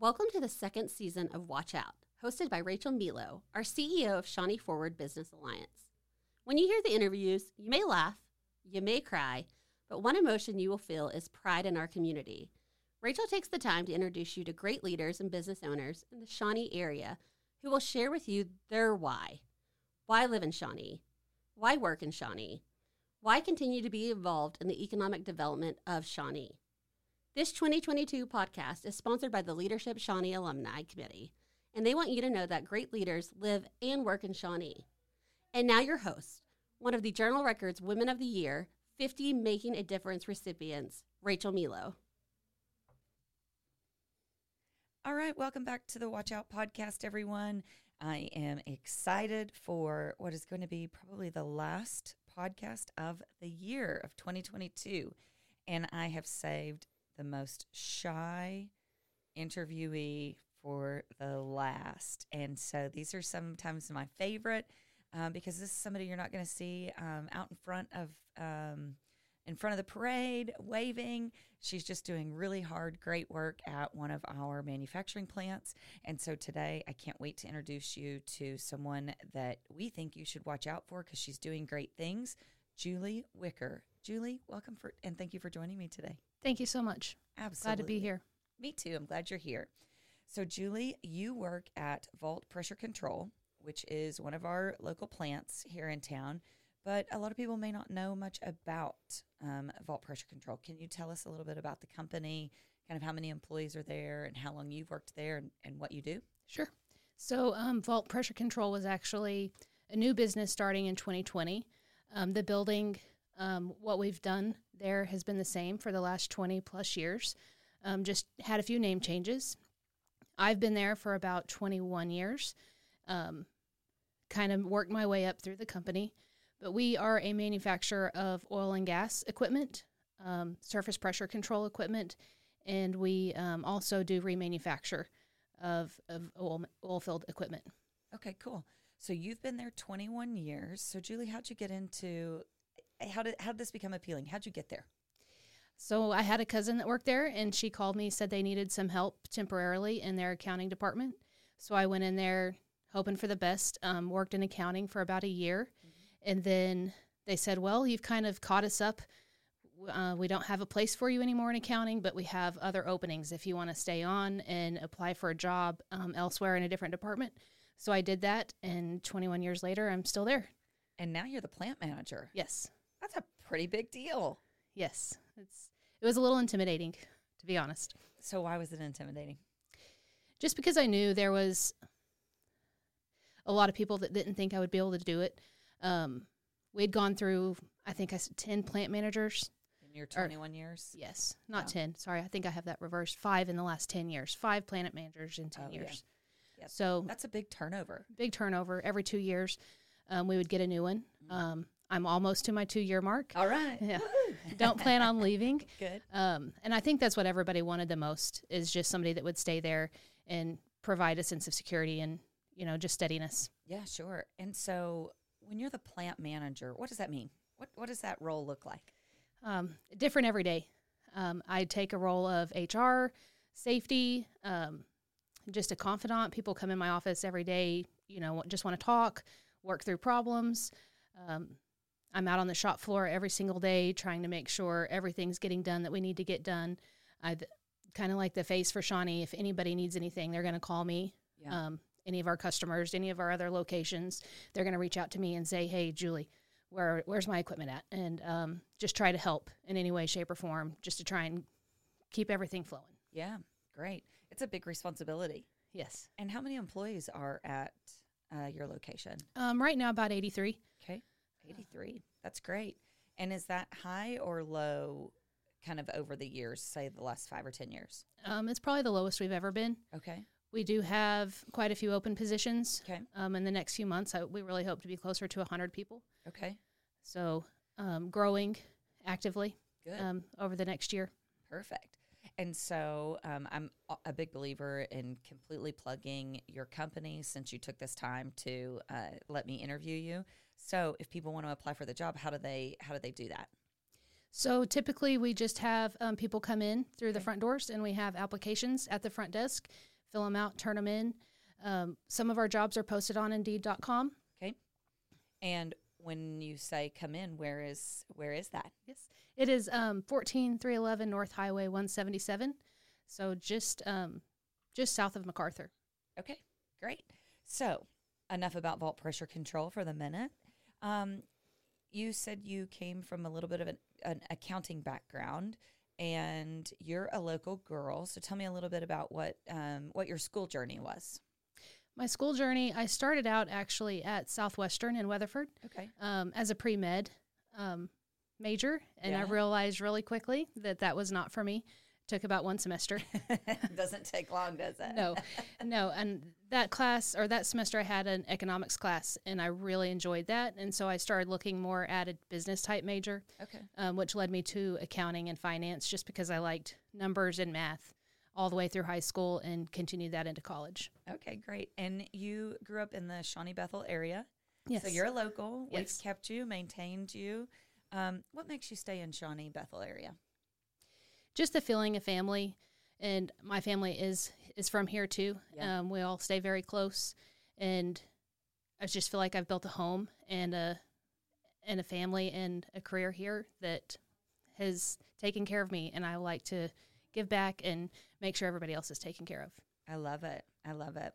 Welcome to the second season of Watch Out, hosted by Rachel Milo, our CEO of Shawnee Forward Business Alliance. When you hear the interviews, you may laugh, you may cry, but one emotion you will feel is pride in our community. Rachel takes the time to introduce you to great leaders and business owners in the Shawnee area who will share with you their why. Why live in Shawnee? Why work in Shawnee? Why continue to be involved in the economic development of Shawnee? This 2022 podcast is sponsored by the Leadership Shawnee Alumni Committee, and they want you to know that great leaders live and work in Shawnee. And now, your host, one of the Journal Records Women of the Year 50 Making a Difference recipients, Rachel Milo. All right, welcome back to the Watch Out podcast, everyone. I am excited for what is going to be probably the last podcast of the year of 2022. And I have saved the most shy interviewee for the last. And so these are sometimes my favorite um, because this is somebody you're not going to see um, out in front of. Um, in front of the parade, waving. She's just doing really hard, great work at one of our manufacturing plants. And so today, I can't wait to introduce you to someone that we think you should watch out for because she's doing great things. Julie Wicker. Julie, welcome for and thank you for joining me today. Thank you so much. Absolutely. Glad to be here. Me too. I'm glad you're here. So, Julie, you work at Vault Pressure Control, which is one of our local plants here in town but a lot of people may not know much about um, Vault Pressure Control. Can you tell us a little bit about the company, kind of how many employees are there, and how long you've worked there, and, and what you do? Sure. So, um, Vault Pressure Control was actually a new business starting in 2020. Um, the building, um, what we've done there has been the same for the last 20 plus years, um, just had a few name changes. I've been there for about 21 years, um, kind of worked my way up through the company. But we are a manufacturer of oil and gas equipment, um, surface pressure control equipment, and we um, also do remanufacture of, of oil, oil field equipment. Okay, cool. So you've been there 21 years. So Julie, how'd you get into how did how did this become appealing? How'd you get there? So I had a cousin that worked there, and she called me said they needed some help temporarily in their accounting department. So I went in there hoping for the best. Um, worked in accounting for about a year, and then they said, Well, you've kind of caught us up. Uh, we don't have a place for you anymore in accounting, but we have other openings if you want to stay on and apply for a job um, elsewhere in a different department. So I did that, and 21 years later, I'm still there. And now you're the plant manager. Yes, that's a pretty big deal. Yes, it's it was a little intimidating, to be honest. So why was it intimidating? Just because I knew there was a lot of people that didn't think I would be able to do it. Um, we had gone through, I think, I said ten plant managers. In your 21 or, years? Yes, not yeah. 10. Sorry, I think I have that reversed. Five in the last 10 years. Five plant managers in 10 oh, years. Yeah. Yep. So that's a big turnover. Big turnover. Every two years, um, we would get a new one. Mm-hmm. Um, I'm almost to my two year mark. All right. Yeah. Don't plan on leaving. Good. Um, and I think that's what everybody wanted the most is just somebody that would stay there and provide a sense of security and, you know, just steadiness. Yeah, sure. And so when you're the plant manager, what does that mean? What what does that role look like? Um, different every day. Um, I take a role of HR, safety, um, just a confidant. People come in my office every day, you know, just want to talk, work through problems. Um, I'm out on the shop floor every single day trying to make sure everything's getting done that we need to get done. I kind of like the face for Shawnee. If anybody needs anything, they're going to call me. Yeah. Um, any of our customers, any of our other locations, they're going to reach out to me and say, "Hey, Julie, where where's my equipment at?" And um, just try to help in any way, shape, or form, just to try and keep everything flowing. Yeah, great. It's a big responsibility. Yes. And how many employees are at uh, your location? Um, right now, about eighty-three. Okay, eighty-three. That's great. And is that high or low? Kind of over the years, say the last five or ten years. Um, it's probably the lowest we've ever been. Okay. We do have quite a few open positions. Okay. Um, in the next few months, I, we really hope to be closer to 100 people. Okay. So um, growing actively Good. Um, over the next year. Perfect. And so um, I'm a big believer in completely plugging your company since you took this time to uh, let me interview you. So if people want to apply for the job, how do they how do they do that? So typically, we just have um, people come in through the front doors, and we have applications at the front desk. Fill them out, turn them in. Um, some of our jobs are posted on Indeed.com. Okay. And when you say come in, where is where is that? Yes, it is um, 14311 North Highway 177. So just um, just south of MacArthur. Okay, great. So enough about vault pressure control for the minute. Um, you said you came from a little bit of an, an accounting background, and you're a local girl. So tell me a little bit about what um, what your school journey was. My school journey, I started out actually at Southwestern in Weatherford Okay. um, as a pre med um, major, and I realized really quickly that that was not for me. Took about one semester. Doesn't take long, does it? no, no, and that class or that semester I had an economics class, and I really enjoyed that, and so I started looking more at a business type major, Okay. um, which led me to accounting and finance, just because I liked numbers and math all the way through high school and continued that into college. Okay, great. And you grew up in the Shawnee Bethel area. Yes, So you're a local. We've Yes. kept you, maintained you. Um, what makes you stay in Shawnee Bethel area? Just the feeling of family and my family is is from here too Yeah. um, we all stay very close and i just feel like i've built a home and a and a family and a career here that has taken care of me and i like to give back and make sure everybody else is taken care of I love it. I love it.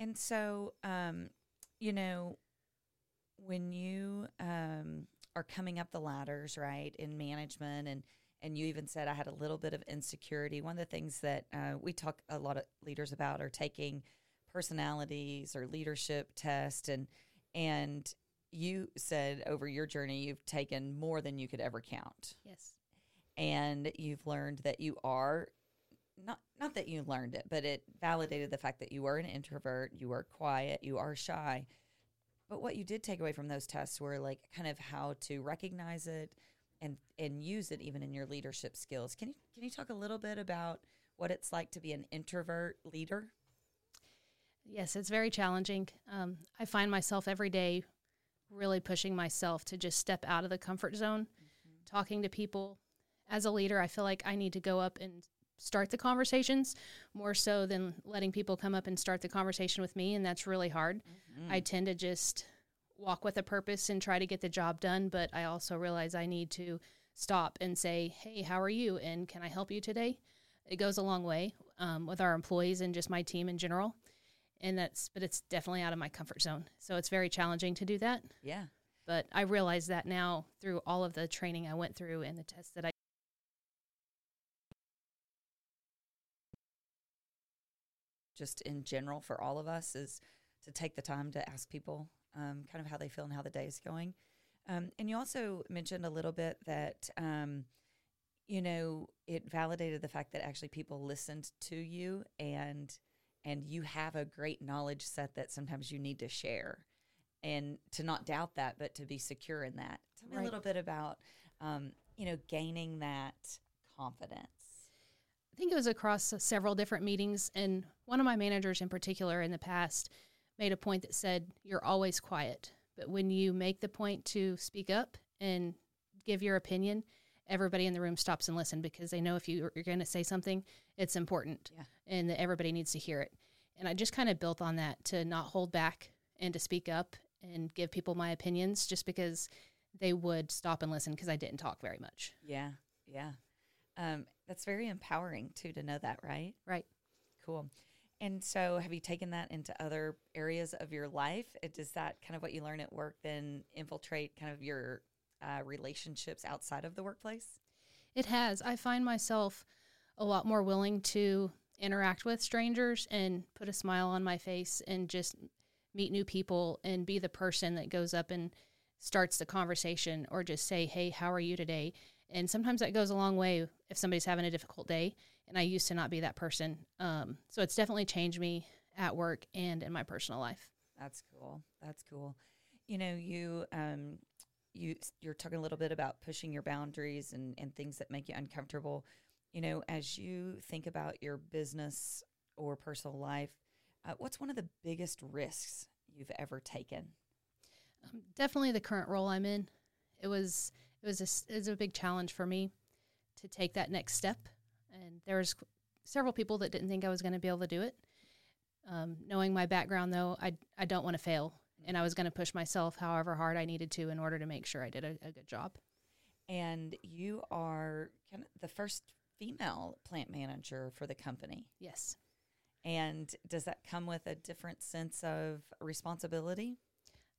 And so, um, you know, when you um, are coming up the ladders, right, in management, and and you even said I had a little bit of insecurity. One of the things that uh, we talk a lot of leaders about are taking personalities or leadership test, and and you said over your journey you've taken more than you could ever count yes and you've learned that you are not not that you learned it, but it validated the fact that you were an introvert, you were quiet, you are shy. But what you did take away from those tests were like kind of how to recognize it and and use it even in your leadership skills. Can you can you talk a little bit about what it's like to be an introvert leader? yes it's very challenging. Um, i find myself every day really pushing myself to just step out of the comfort zone talking to people. As a leader i feel like i need to go up and start the conversations more so than letting people come up and start the conversation with me and that's really hard. I tend to just walk with a purpose and try to get the job done but i also realize i need to stop and say hey how are you? And can i help you today? It goes a long way um, with our employees and just my team in general. And that's but it's definitely out of my comfort zone. So it's very challenging to do that. Yeah. but I realize that now through all of the training I went through and the tests that I just in general for all of us is to take the time to ask people um, kind of how they feel and how the day is going. Um, and you also mentioned a little bit that, um, you know, it validated the fact that actually people listened to you and and you have a great knowledge set that sometimes you need to share and to not doubt that, but to be secure in that. Tell me a little bit about, um, you know, gaining that confidence. I think it was across several different meetings and one of my managers in particular in the past made a point that said you're always quiet but when you make the point to speak up and give your opinion everybody in the room stops and listen because they know if you, you're going to say something it's important Yeah. and that everybody needs to hear it and i just kind of built on that to not hold back and to speak up and give people my opinions just because they would stop and listen because i didn't talk very much Yeah, yeah. Um, that's very empowering too to know that, right? right Cool. And so, have you taken that into other areas of your life? Does that kind of what you learn at work then infiltrate kind of your uh, relationships outside of the workplace? It has. I find myself a lot more willing to interact with strangers and put a smile on my face and just meet new people and be the person that goes up and starts the conversation or just say, Hey, how are you today? And sometimes that goes a long way if somebody's having a difficult day. And I used to not be that person. Um, so it's definitely changed me at work and in my personal life. That's cool. That's cool. You know, you um, you you're talking a little bit about pushing your boundaries and and things that make you uncomfortable. You know, as you think about your business or personal life, uh, what's one of the biggest risks you've ever taken? Um, definitely the current role I'm in. It was it was a, it was a big challenge for me to take that next step. There was several people that didn't think I was going to be able to do it. Um, knowing my background, though, I, I don't want to fail. And I was going to push myself however hard I needed to in order to make sure I did a, a good job. And you are kind of the first female plant manager for the company. Yes. And does that come with a different sense of responsibility?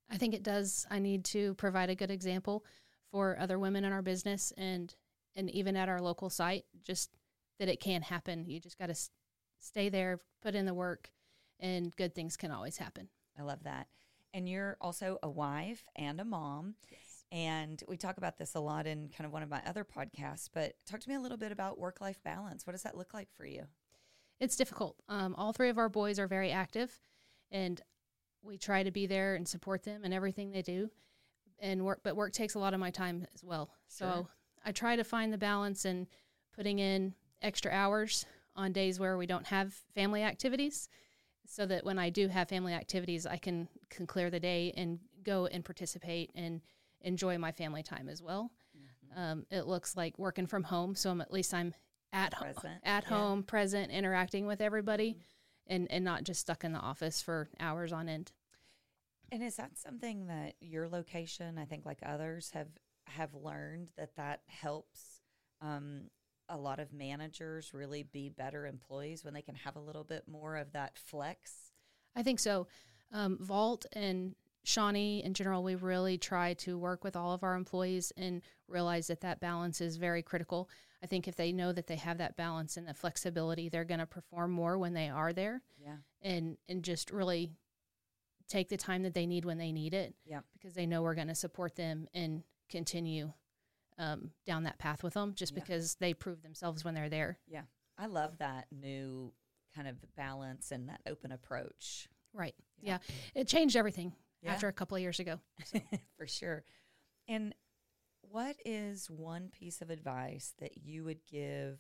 I think it does. I need to provide a good example for other women in our business and and even at our local site, just that it can happen. You just got to s- stay there, put in the work, and good things can always happen. I love that. And you're also a wife and a mom. And we talk about this a lot in kind of one of my other podcasts, but talk to me a little bit about work life balance. What does that look like for you? It's difficult. Um, all three of our boys are very active, and we try to be there and support them in everything they do. And work, but work takes a lot of my time as well. So I try to find the balance in putting in extra hours on days where we don't have family activities, so that when I do have family activities, I can can clear the day and go and participate and enjoy my family time as well. Um, it looks like working from home, so I'm, at least I'm at ho- at yeah. home, present, interacting with everybody, and and not just stuck in the office for hours on end. And is that something that your location, I think, like others, have have learned that that helps um, a lot of managers really be better employees when they can have a little bit more of that flex? I think so. Um, Vault and Shawnee in general, we really try to work with all of our employees and realize that that balance is very critical. I think if they know that they have that balance and the flexibility, they're going to perform more when they are there, Yeah, and and just really take the time that they need when they need it. Yeah. because they know we're going to support them and continue um, down that path with them, just Yeah. because they prove themselves when they're there. yeah. I love that new kind of balance and that open approach. Right. Yeah. Yeah. It changed everything Yeah. after a couple of years ago. for sure. And what is one piece of advice that you would give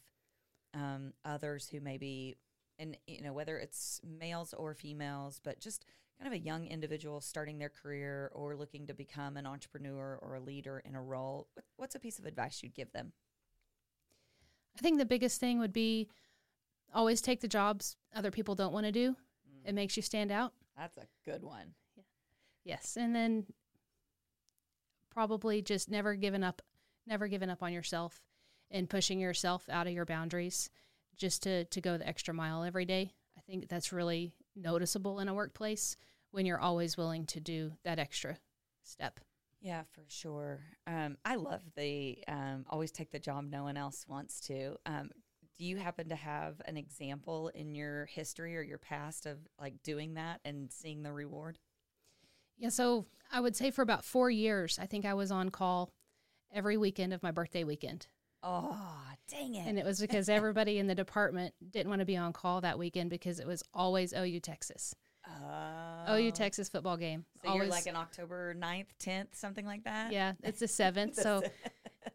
um, others who maybe, and you know, whether it's males or females, but just kind of a young individual starting their career or looking to become an entrepreneur or a leader in a role? What's a piece of advice you'd give them? I think the biggest thing would be always take the jobs other people don't want to do. Mm. It makes you stand out. That's a good one. Yes. And then probably just never giving up, never giving up on yourself and pushing yourself out of your boundaries just to, to go the extra mile every day. I think that's really noticeable in a workplace when you're always willing to do that extra step. Yeah, for sure. Um, I love the um, always take the job no one else wants to. Um, do you happen to have an example in your history or your past of like doing that and seeing the reward? Yeah, so I would say for about four years, I think I was on call every weekend of my birthday weekend. Oh, dang it. And it was because everybody in the department didn't want to be on call that weekend because it was always OU Texas. oh. OU Texas football game. So always, you're like an October 9th, 10th, something like that? Yeah, it's the seventh. so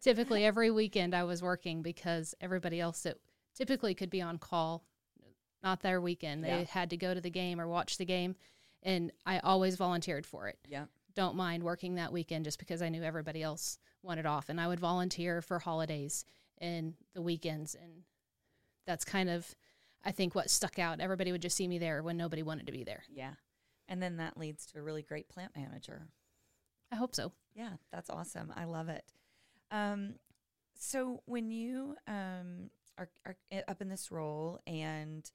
typically every weekend I was working because everybody else that typically could be on call, not their weekend. They Yeah. had to go to the game or watch the game. And I always volunteered for it. Yeah. Don't mind working that weekend just because I knew everybody else wanted off. And I would volunteer for holidays and the weekends. And that's kind of, I think, what stuck out. Everybody would just see me there when nobody wanted to be there. Yeah. And then that leads to a really great plant manager. I hope so. Yeah, that's awesome. I love it. Um, so when you um, are, are up in this role and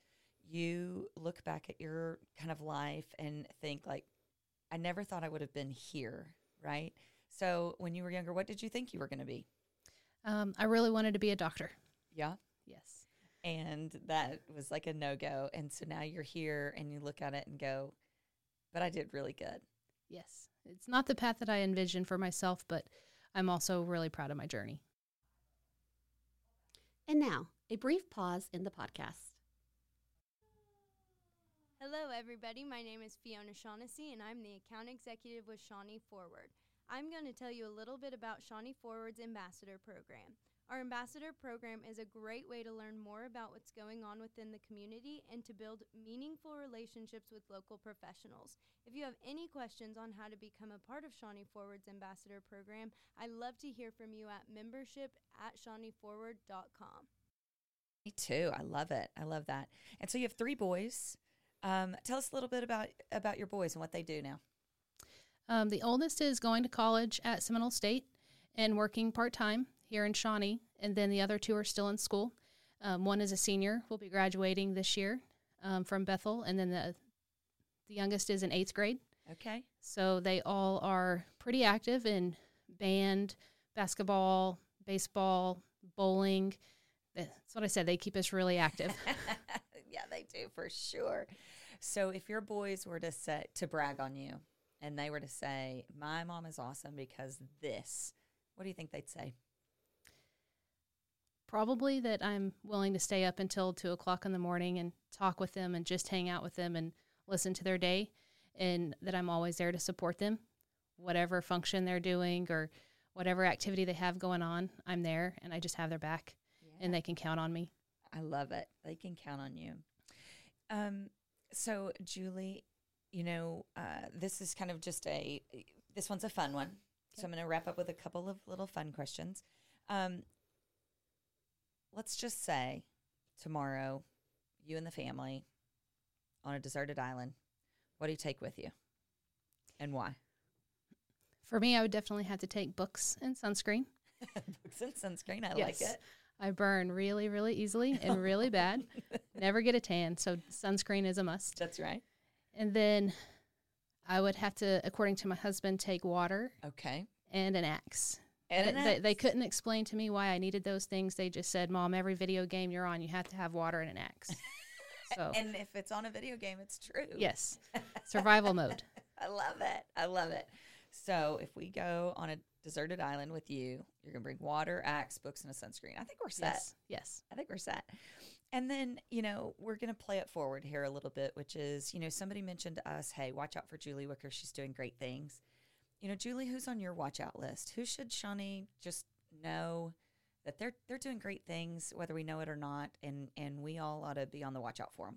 you look back at your kind of life and think like, I never thought I would have been here, right? So when you were younger, what did you think you were going to be? Um, I really wanted to be a doctor. Yeah. Yes. And that was like a no go. And so now you're here and you look at it and go, but I did really good. Yes. It's not the path that I envisioned for myself, but I'm also really proud of my journey. And now, a brief pause in the podcast. Hello, everybody. My name is Fiona Shaughnessy, and I'm the account executive with Shawnee Forward. I'm going to tell you a little bit about Shawnee Forward's ambassador program. Our ambassador program is a great way to learn more about what's going on within the community and to build meaningful relationships with local professionals. If you have any questions on how to become a part of Shawnee Forward's ambassador program, I'd love to hear from you at membership at shawneeforward.com. Me too. I love it. I love that. And so you have three boys. Um, tell us a little bit about about your boys and what they do now. Um, the oldest is going to college at Seminole State and working part time here in Shawnee, and then the other two are still in school. Um, one is a senior, will be graduating this year um, from Bethel, and then the the youngest is in eighth grade. Okay. So they all are pretty active in band, basketball, baseball, bowling. That's what I said. They keep us really active. yeah, they do for sure. So if your boys were to say to brag on you and they were to say, My mom is awesome because this, what do you think they'd say? Probably that I'm willing to stay up until two o'clock in the morning and talk with them and just hang out with them and listen to their day, and that I'm always there to support them, whatever function they're doing or whatever activity they have going on. I'm there and I just have their back, Yeah. and they can count on me. I love it. They can count on you. Um, so Julie, you know, uh, this is kind of just a this one's a fun one. So I'm going to wrap up with a couple of little fun questions. Um, let's just say tomorrow, you and the family on a deserted island. What do you take with you, and why? For me, I would definitely have to take books and sunscreen. Books and sunscreen. I like it. I burn really, really easily and really bad. Never get a tan, so sunscreen is a must. That's right. And then I would have to, according to my husband, take water Okay. and an axe. And an they, they couldn't explain to me why I needed those things. They just said, "Mom, every video game you're on, you have to have water and an axe." So And if it's on a video game, it's true. yes, survival mode. I love it. I love it. So if we go on a deserted island with you, you're gonna bring water, axe, books, and a sunscreen. I think we're set. Yes, yes. I think we're set. And then, you know, we're going to play it forward here a little bit, which is, you know, somebody mentioned to us, hey, watch out for Julie Wicker. She's doing great things. You know, Julie, who's on your watch out list? Who should Shawnee just know that they're they're doing great things, whether we know it or not, and and we all ought to be on the watch out for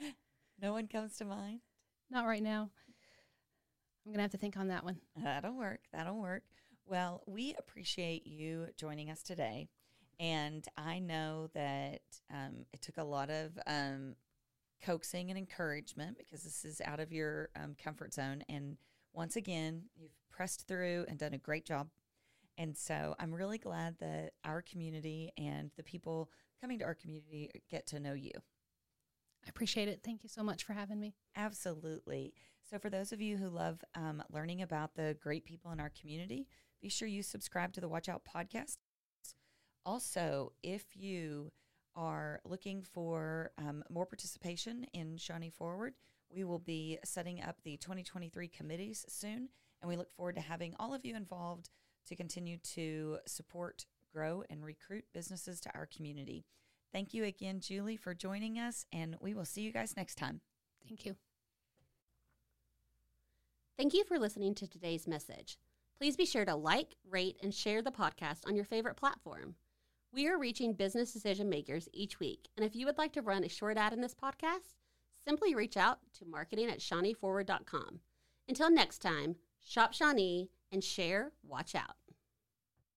them. no one comes to mind. Not right now. I'm gonna have to think on that one. That'll work. That'll work. Well, we appreciate you joining us today. And I know that um, it took a lot of um, coaxing and encouragement because this is out of your um, comfort zone. And once again, you've pressed through and done a great job. And so I'm really glad that our community and the people coming to our community get to know you. I appreciate it. Thank you so much for having me. Absolutely. So, for those of you who love um, learning about the great people in our community, be sure you subscribe to the Watch Out podcast. Also, if you are looking for um, more participation in Shawnee Forward, we will be setting up the 2023 committees soon, and we look forward to having all of you involved to continue to support, grow, and recruit businesses to our community. Thank you again, Julie, for joining us, and we will see you guys next time. Thank you. Thank you for listening to today's message. Please be sure to like, rate, and share the podcast on your favorite platform. We are reaching business decision makers each week, and if you would like to run a short ad in this podcast, simply reach out to marketing at shawneeforward.com. Until next time, shop Shawnee and share, watch out.